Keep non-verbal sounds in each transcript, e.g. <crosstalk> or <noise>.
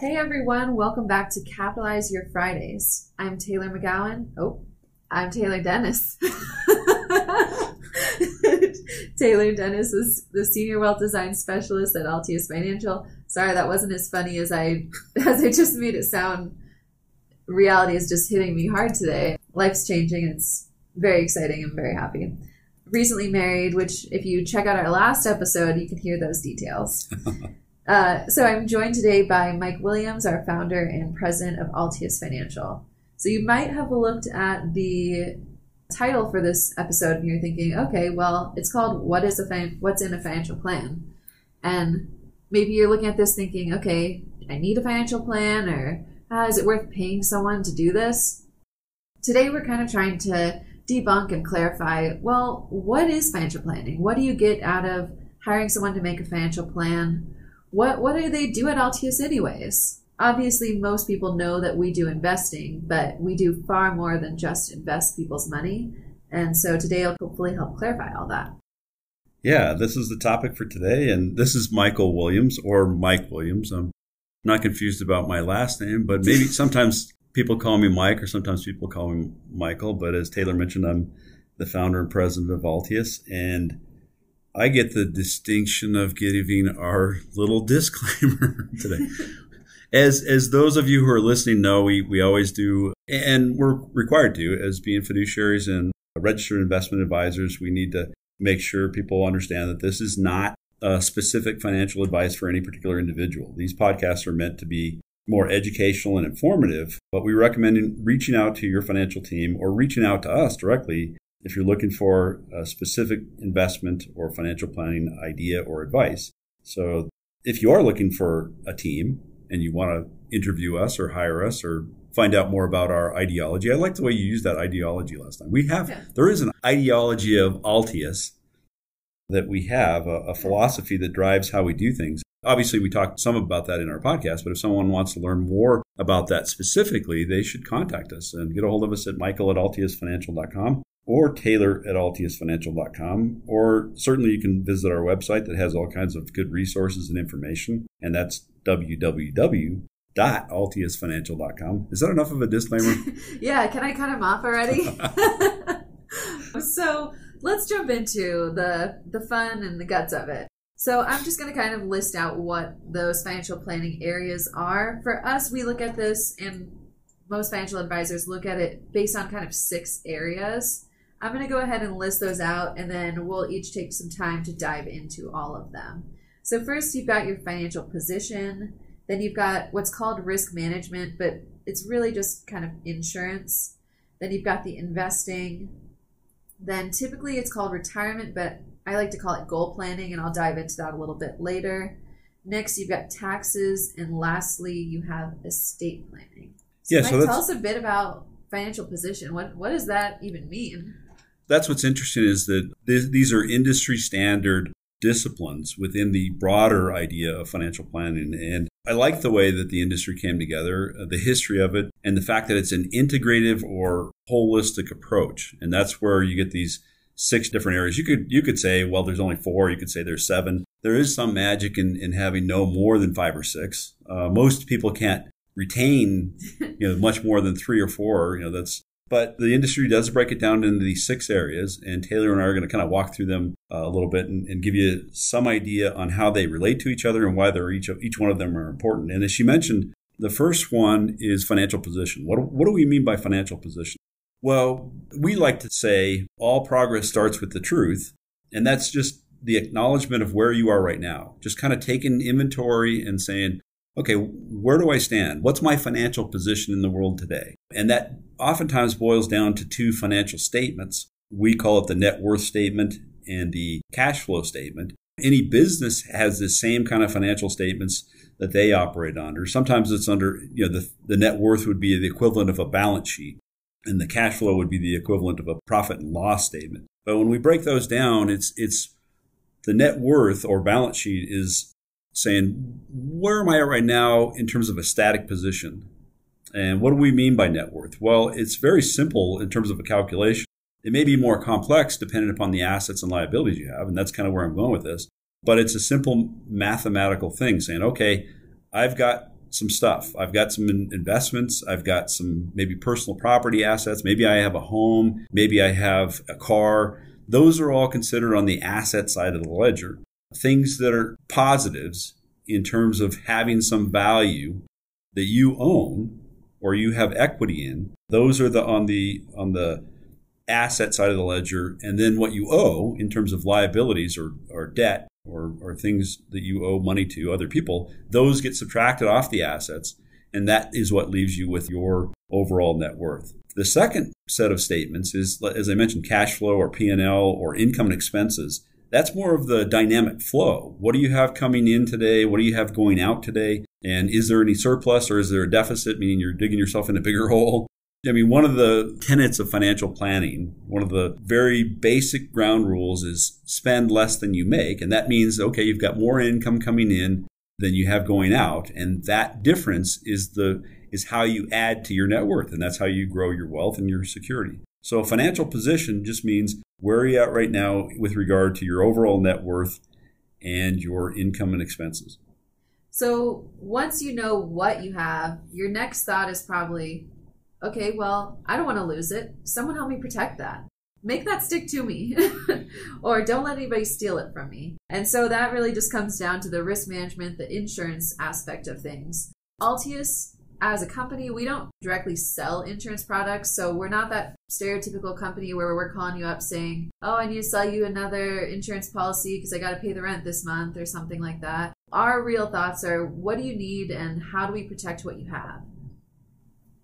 Hey everyone, welcome back to Capitalize Your Fridays. I'm Taylor McGowan. Oh, I'm Taylor Dennis. <laughs> Taylor Dennis is the senior wealth design specialist at Altius Financial. Sorry, that wasn't as funny as I <laughs> as I just made it sound. Reality is just hitting me hard today. Life's changing. It's very exciting. I'm very happy. Recently married, which if you check out our last episode, you can hear those details. <laughs> Uh, so I'm joined today by Mike Williams, our founder and president of Altius Financial. So you might have looked at the title for this episode and you're thinking, okay, well, it's called "What is a fin- What's in a Financial Plan," and maybe you're looking at this thinking, okay, I need a financial plan, or ah, is it worth paying someone to do this? Today we're kind of trying to debunk and clarify. Well, what is financial planning? What do you get out of hiring someone to make a financial plan? What what do they do at Altius anyways? Obviously, most people know that we do investing, but we do far more than just invest people's money. And so today I'll hopefully help clarify all that. Yeah, this is the topic for today. And this is Michael Williams or Mike Williams. I'm not confused about my last name, but maybe <laughs> sometimes people call me Mike or sometimes people call me Michael. But as Taylor mentioned, I'm the founder and president of Altius. And I get the distinction of giving our little disclaimer <laughs> today. as as those of you who are listening know, we we always do, and we're required to, as being fiduciaries and registered investment advisors, we need to make sure people understand that this is not specific financial advice for any particular individual. These podcasts are meant to be more educational and informative, but we recommend reaching out to your financial team or reaching out to us directly if you're looking for a specific investment or financial planning idea or advice. So if you are looking for a team and you want to interview us or hire us or find out more about our ideology, I like the way you used that ideology last time. We have, yeah. there is an ideology of Altius that we have, a, a philosophy that drives how we do things. Obviously, we talked some about that in our podcast, but if someone wants to learn more about that specifically, they should contact us and get a hold of us at michael at altiusfinancial.com or Taylor at altiusfinancial.com. Or certainly you can visit our website that has all kinds of good resources and information, and that's www.altiusfinancial.com. Is that enough of a disclaimer? <laughs> yeah, can I cut him off already? <laughs> <laughs> so let's jump into the the fun and the guts of it. So I'm just going to kind of list out what those financial planning areas are. For us, we look at this and most financial advisors look at it based on kind of six areas. I'm going to go ahead and list those out and then we'll each take some time to dive into all of them. So, first, you've got your financial position. Then you've got what's called risk management, but it's really just kind of insurance. Then you've got the investing. Then typically it's called retirement, but I like to call it goal planning, and I'll dive into that a little bit later. Next, you've got taxes, and lastly, you have estate planning. So, yeah, Mike, so tell us a bit about financial position. What what does that even mean? That's what's interesting is that these are industry standard disciplines within the broader idea of financial planning. And I like the way that the industry came together, uh, the history of it, and the fact that it's an integrative or holistic approach. And that's where you get these six different areas. You could you could say, well, there's only four. You could say there's seven. There is some magic in, in having no more than five or six. Uh, most people can't retain you know much more than three or four. You know that's but the industry does break it down into these six areas, and Taylor and I are going to kind of walk through them uh, a little bit and, and, give you some idea on how they relate to each other and why they're each each one of them are important. And as she mentioned, the first one is financial position. What what do we mean by financial position? Well, we like to say all progress starts with the truth, and that's just the acknowledgement of where you are right now. Just kind of taking inventory and saying, okay, where do I stand? What's my financial position in the world today? And that oftentimes boils down to two financial statements. We call it the net worth statement and the cash flow statement. Any business has the same kind of financial statements that they operate under. Sometimes it's under, you know, the, the net worth would be the equivalent of a balance sheet, and the cash flow would be the equivalent of a profit and loss statement. But when we break those down, it's it's the net worth or balance sheet is saying, where am I at right now in terms of a static position? And what do we mean by net worth? Well, it's very simple in terms of a calculation. It may be more complex depending upon the assets and liabilities you have, and that's kind of where I'm going with this. But it's a simple mathematical thing saying, okay, I've got some stuff. I've got some investments. I've got some maybe personal property assets. Maybe I have a home. Maybe I have a car. Those are all considered on the asset side of the ledger. Things that are positives in terms of having some value that you own or you have equity in. Those are the on the on the asset side of the ledger, and then what you owe in terms of liabilities or, or debt or, or things that you owe money to other people, those get subtracted off the assets, and that is what leaves you with your overall net worth. The second set of statements is, as I mentioned, cash flow or P&L or income and expenses. That's more of the dynamic flow. What do you have coming in today? What do you have going out today? And is there any surplus or is there a deficit, meaning you're digging yourself in a bigger <laughs> hole? I mean, one of the tenets of financial planning, one of the very basic ground rules is spend less than you make. And that means, okay, you've got more income coming in than you have going out. And that difference is the, is how you add to your net worth. And that's how you grow your wealth and your security. So financial position just means where are you at right now with regard to your overall net worth and your income and expenses. So once you know what you have, your next thought is probably, okay, well, I don't want to lose it. Someone help me protect that. Make that stick to me, <laughs> or don't let anybody steal it from me. And so that really just comes down to the risk management, the insurance aspect of things. Altius, as a company, we don't directly sell insurance products. So we're not that stereotypical company where we're calling you up saying, oh, I need to sell you another insurance policy because I got to pay the rent this month or something like that. Our real thoughts are what do you need and how do we protect what you have?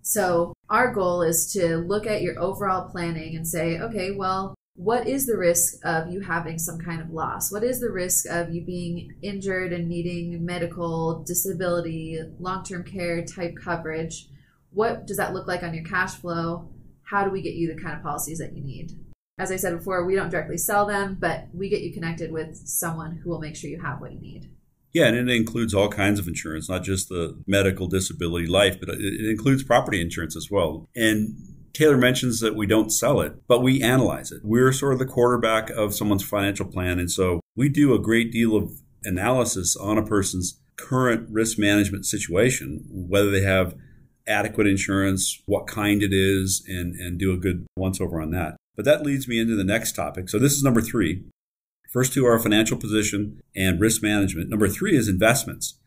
So, our goal is to look at your overall planning and say, okay, well, what is the risk of you having some kind of loss? What is the risk of you being injured and needing medical, disability, long term care type coverage? What does that look like on your cash flow? How do we get you the kind of policies that you need? As I said before, we don't directly sell them, but we get you connected with someone who will make sure you have what you need. Yeah, and it includes all kinds of insurance, not just the medical, disability, life, but it includes property insurance as well. And Taylor mentions that we don't sell it, but we analyze it. We're sort of the quarterback of someone's financial plan. And so we do a great deal of analysis on a person's current risk management situation, whether they have adequate insurance, what kind it is, and, and do a good once over on that. But that leads me into the next topic. So this is number three First two are financial position and risk management. Number three is investments.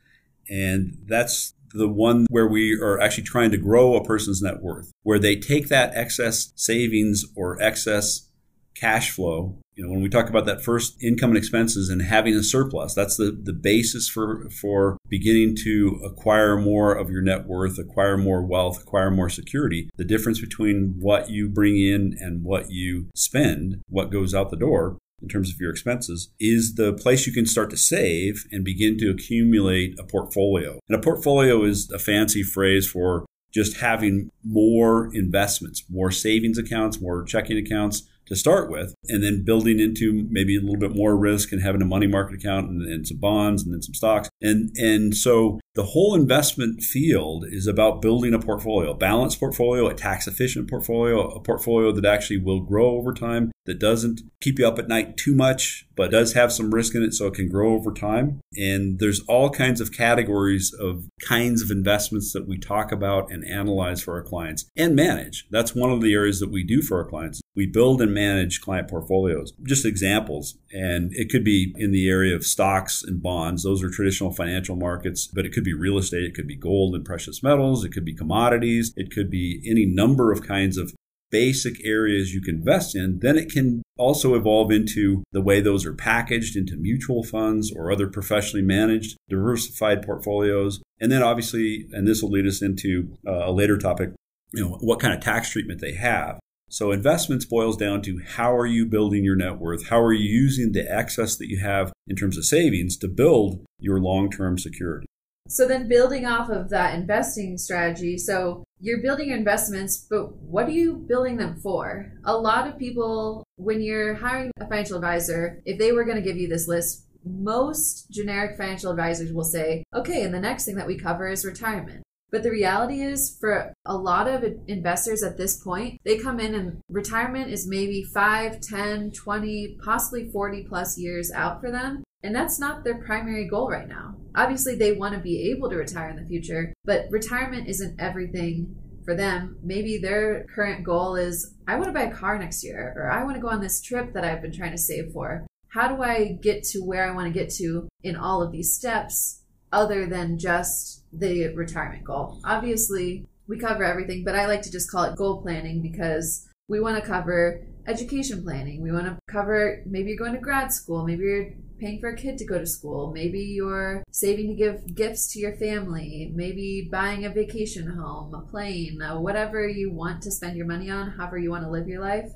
And that's the one where we are actually trying to grow a person's net worth, where they take that excess savings or excess cash flow. You know, when we talk about that first income and expenses and having a surplus, that's the, the basis for, for beginning to acquire more of your net worth, acquire more wealth, acquire more security. The difference between what you bring in and what you spend, what goes out the door, in terms of your expenses is the place you can start to save and begin to accumulate a portfolio. And a portfolio is a fancy phrase for just having more investments, more savings accounts, more checking accounts, to start with, and then building into maybe a little bit more risk and having a money market account and, and, some bonds and then some stocks. And and so the whole investment field is about building a portfolio, a balanced portfolio, a tax efficient portfolio, a portfolio that actually will grow over time, that doesn't keep you up at night too much, but does have some risk in it so it can grow over time. And there's all kinds of categories of kinds of investments that we talk about and analyze for our clients and manage. That's one of the areas that we do for our clients. We build and manage client portfolios. Just examples. And it could be in the area of stocks and bonds. Those are traditional financial markets, but it could be real estate. It could be gold and precious metals. It could be commodities. It could be any number of kinds of basic areas you can invest in, then it can also evolve into the way those are packaged into mutual funds or other professionally managed diversified portfolios. And then obviously, and this will lead us into uh, a later topic, you know, what kind of tax treatment they have. So investments boils down to how are you building your net worth? How are you using the excess that you have in terms of savings to build your long-term security? So then building off of that investing strategy, so you're building your investments, but what are you building them for? A lot of people, when you're hiring a financial advisor, if they were going to give you this list, most generic financial advisors will say, okay, and the next thing that we cover is retirement. But the reality is, for a lot of investors at this point, they come in and retirement is maybe 5, 10, 20, possibly 40 plus years out for them. And that's not their primary goal right now. Obviously, they want to be able to retire in the future, but retirement isn't everything for them. Maybe their current goal is I want to buy a car next year, or I want to go on this trip that I've been trying to save for. How do I get to where I want to get to in all of these steps other than just the retirement goal? Obviously, we cover everything, but I like to just call it goal planning because we want to cover education planning. We want to cover maybe you're going to grad school, maybe you're paying for a kid to go to school, maybe you're saving to give gifts to your family, maybe buying a vacation home, a plane, uh, whatever you want to spend your money on, however you want to live your life.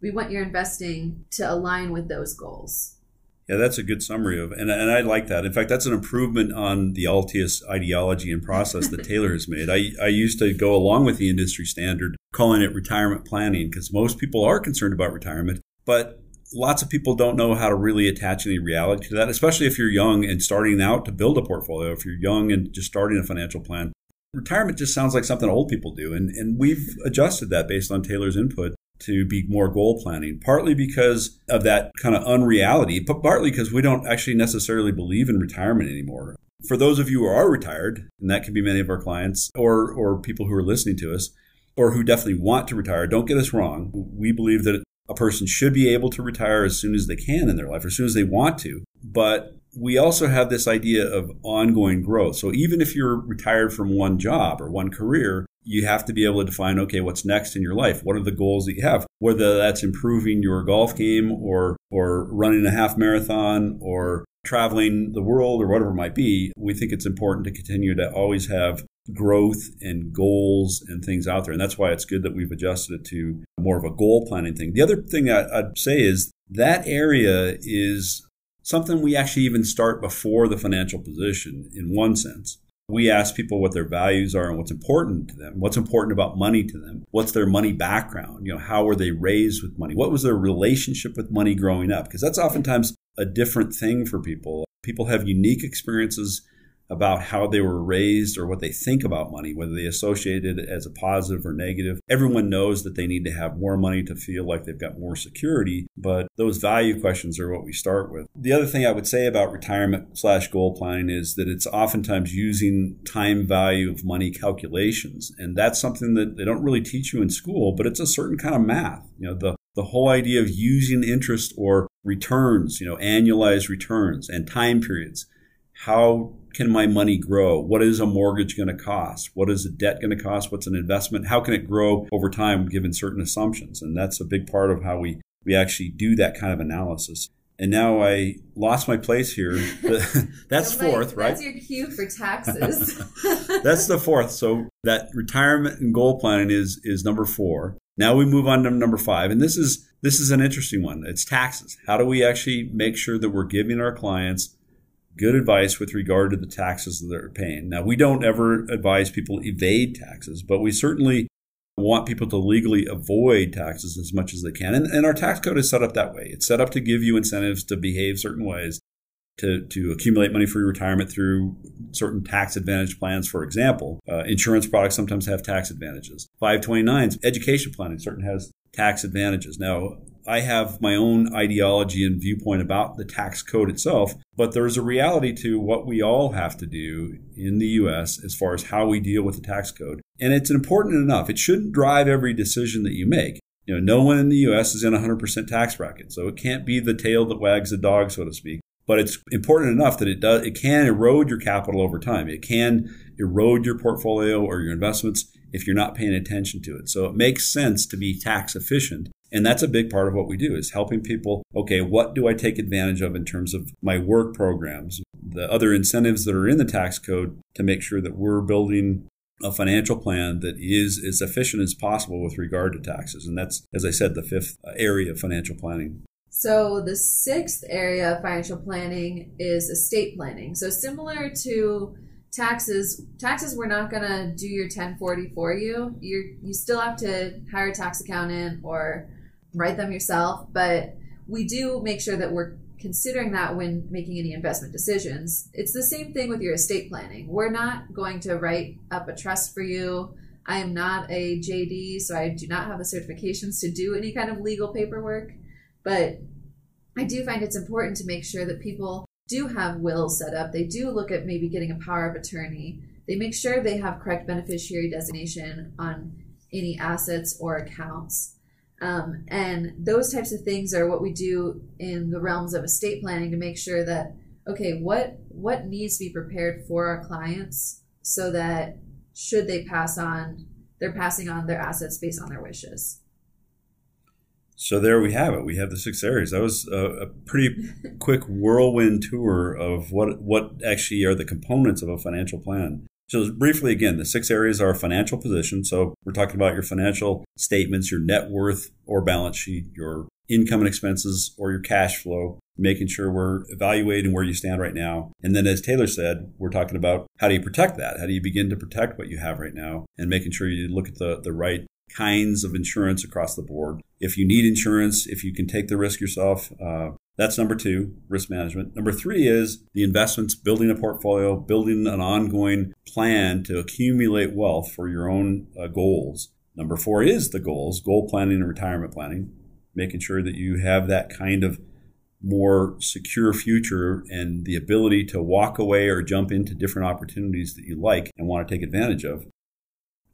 We want your investing to align with those goals. Yeah, that's a good summary of, and, and I like that. In fact, that's an improvement on the Altius ideology and process that Taylor has made. I, I used to go along with the industry standard, calling it retirement planning, because most people are concerned about retirement, but lots of people don't know how to really attach any reality to that, especially if you're young and starting out to build a portfolio. If you're young and just starting a financial plan, retirement just sounds like something old people do. And, and we've adjusted that based on Taylor's input to be more goal planning, partly because of that kind of unreality, but partly because we don't actually necessarily believe in retirement anymore. For those of you who are retired, and that can be many of our clients or, or people who are listening to us, or who definitely want to retire, don't get us wrong. We believe that a person should be able to retire as soon as they can in their life, as soon as they want to. But we also have this idea of ongoing growth. So even if you're retired from one job or one career, you have to be able to define okay what's next in your life what are the goals that you have whether that's improving your golf game or or running a half marathon or traveling the world or whatever it might be we think it's important to continue to always have growth and goals and things out there and that's why it's good that we've adjusted it to more of a goal planning thing the other thing i'd say is that area is something we actually even start before the financial position in one sense we ask people what their values are and what's important to them. What's important about money to them? What's their money background? You know, how were they raised with money? What was their relationship with money growing up? Because that's oftentimes a different thing for people. People have unique experiences about how they were raised or what they think about money, whether they associate it as a positive or negative. Everyone knows that they need to have more money to feel like they've got more security, but those value questions are what we start with. The other thing I would say about retirement slash goal planning is that it's oftentimes using time value of money calculations. And that's something that they don't really teach you in school, but it's a certain kind of math. You know, the the whole idea of using interest or returns, you know, annualized returns and time periods. How can my money grow? What is a mortgage going to cost? What is a debt going to cost? What's an investment? How can it grow over time given certain assumptions? And that's a big part of how we, we actually do that kind of analysis. And now I lost my place here. <laughs> <laughs> that's so fourth, right? That's your cue for taxes. <laughs> that's the fourth. So that retirement and goal planning is is number four. Now we move on to number five, and this is this is an interesting one. It's taxes. How do we actually make sure that we're giving our clients good advice with regard to the taxes that they're paying. Now, we don't ever advise people evade taxes, but we certainly want people to legally avoid taxes as much as they can. And, and, our tax code is set up that way. It's set up to give you incentives to behave certain ways, to, to accumulate money for your retirement through certain tax advantage plans, for example. Uh, insurance products sometimes have tax advantages. 529s, education planning certain has tax advantages. Now, I have my own ideology and viewpoint about the tax code itself, but there's a reality to what we all have to do in the US as far as how we deal with the tax code. And it's important enough. It shouldn't drive every decision that you make. You know, no one in the US is in a 100% tax bracket, so it can't be the tail that wags the dog, so to speak. But it's important enough that it does it can erode your capital over time. It can erode your portfolio or your investments if you're not paying attention to it. So it makes sense to be tax efficient and that's a big part of what we do is helping people, okay, what do I take advantage of in terms of my work programs, the other incentives that are in the tax code to make sure that we're building a financial plan that is as efficient as possible with regard to taxes. And that's, as I said, the fifth area of financial planning. So the sixth area of financial planning is estate planning. So similar to taxes, taxes we're not gonna do your 1040 for you. You you still have to hire a tax accountant or write them yourself, but we do make sure that we're considering that when making any investment decisions. It's the same thing with your estate planning. We're not going to write up a trust for you. I am not a JD, so I do not have the certifications to do any kind of legal paperwork, but I do find it's important to make sure that people do have wills set up, they do look at maybe getting a power of attorney. They make sure they have correct beneficiary designation on any assets or accounts. Um, and those types of things are what we do in the realms of estate planning to make sure that okay, what what needs to be prepared for our clients so that should they pass on, they're passing on their assets based on their wishes. So there we have it. We have the six areas. That was a, a pretty <laughs> quick whirlwind tour of what what actually are the components of a financial plan. So briefly again, the six areas are financial position. So we're talking about your financial statements, your net worth or balance sheet, your income and expenses or your cash flow, making sure we're evaluating where you stand right now. And then as Taylor said, we're talking about how do you protect that? How do you begin to protect what you have right now and making sure you look at the, the right kinds of insurance across the board. If you need insurance, if you can take the risk yourself, uh, that's number two, risk management. Number three is the investments, building a portfolio, building an ongoing plan to accumulate wealth for your own uh, goals. Number four is the goals, goal planning and retirement planning, making sure that you have that kind of more secure future and the ability to walk away or jump into different opportunities that you like and want to take advantage of.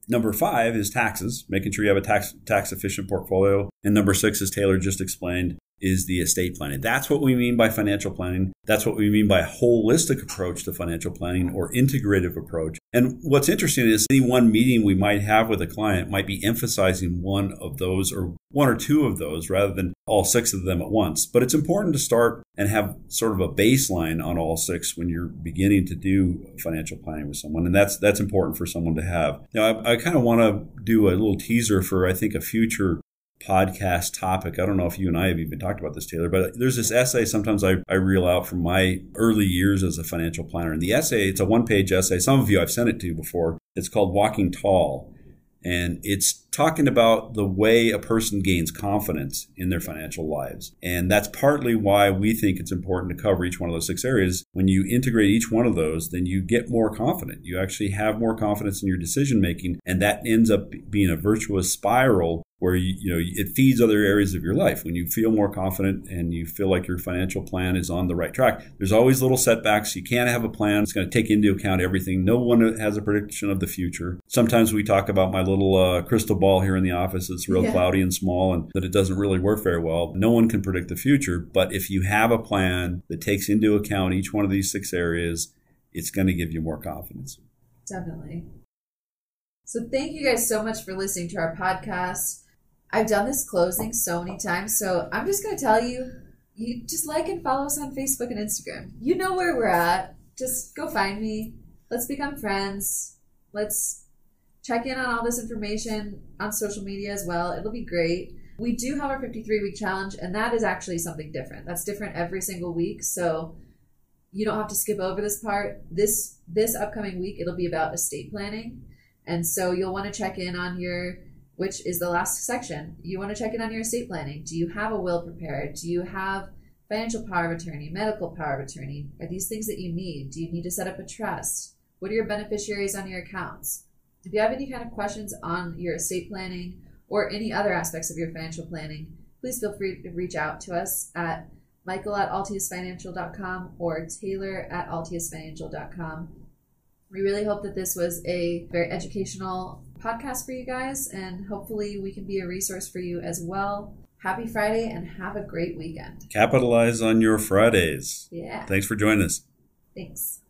Number five is taxes, making sure you have a tax tax efficient portfolio. And number six, as Taylor just explained, is the estate planning. That's what we mean by financial planning. That's what we mean by a holistic approach to financial planning or integrative approach. And what's interesting is any one meeting we might have with a client might be emphasizing one of those or one or two of those rather than all six of them at once. But it's important to start and have sort of a baseline on all six when you're beginning to do financial planning with someone. And that's that's important for someone to have. Now I, I kind of want to do a little teaser for I think a future podcast topic. I don't know if you and I have even talked about this, Taylor, but there's this essay sometimes I, I reel out from my early years as a financial planner. And the essay, it's a one page essay. Some of you I've sent it to before. It's called Walking Tall. And it's talking about the way a person gains confidence in their financial lives. And that's partly why we think it's important to cover each one of those six areas. When you integrate each one of those, then you get more confident. You actually have more confidence in your decision making. And that ends up being a virtuous spiral where you, you know it feeds other areas of your life. When you feel more confident and you feel like your financial plan is on the right track there's always little setbacks. You can't have a plan. It's going to take into account everything. No one has a prediction of the future. Sometimes we talk about my little uh, crystal ball here in the office. It's real yeah. cloudy and small and that it doesn't really work very well. No one can predict the future but if you have a plan that takes into account each one of these six areas it's going to give you more confidence. Definitely. So thank you guys so much for listening to our podcast I've done this closing so many times, so I'm just going to tell you you just like and follow us on Facebook and Instagram. You know where we're at. Just go find me. Let's become friends. Let's check in on all this information on social media as well. It'll be great. We do have our 53 week challenge, and that is actually something different. That's different every single week. So you don't have to skip over this part. This this upcoming week it'll be about estate planning. And so you'll want to check in on your which is the last section. You want to check in on your estate planning. Do you have a will prepared? Do you have financial power of attorney, medical power of attorney? Are these things that you need? Do you need to set up a trust? What are your beneficiaries on your accounts? If you have any kind of questions on your estate planning or any other aspects of your financial planning, please feel free to reach out to us at michael at altiusfinancial.com or taylor at altiusfinancial.com. We really hope that this was a very educational podcast for you guys, and hopefully we can be a resource for you as well. Happy Friday and have a great weekend. Capitalize on your Fridays. Yeah. Thanks for joining us. Thanks.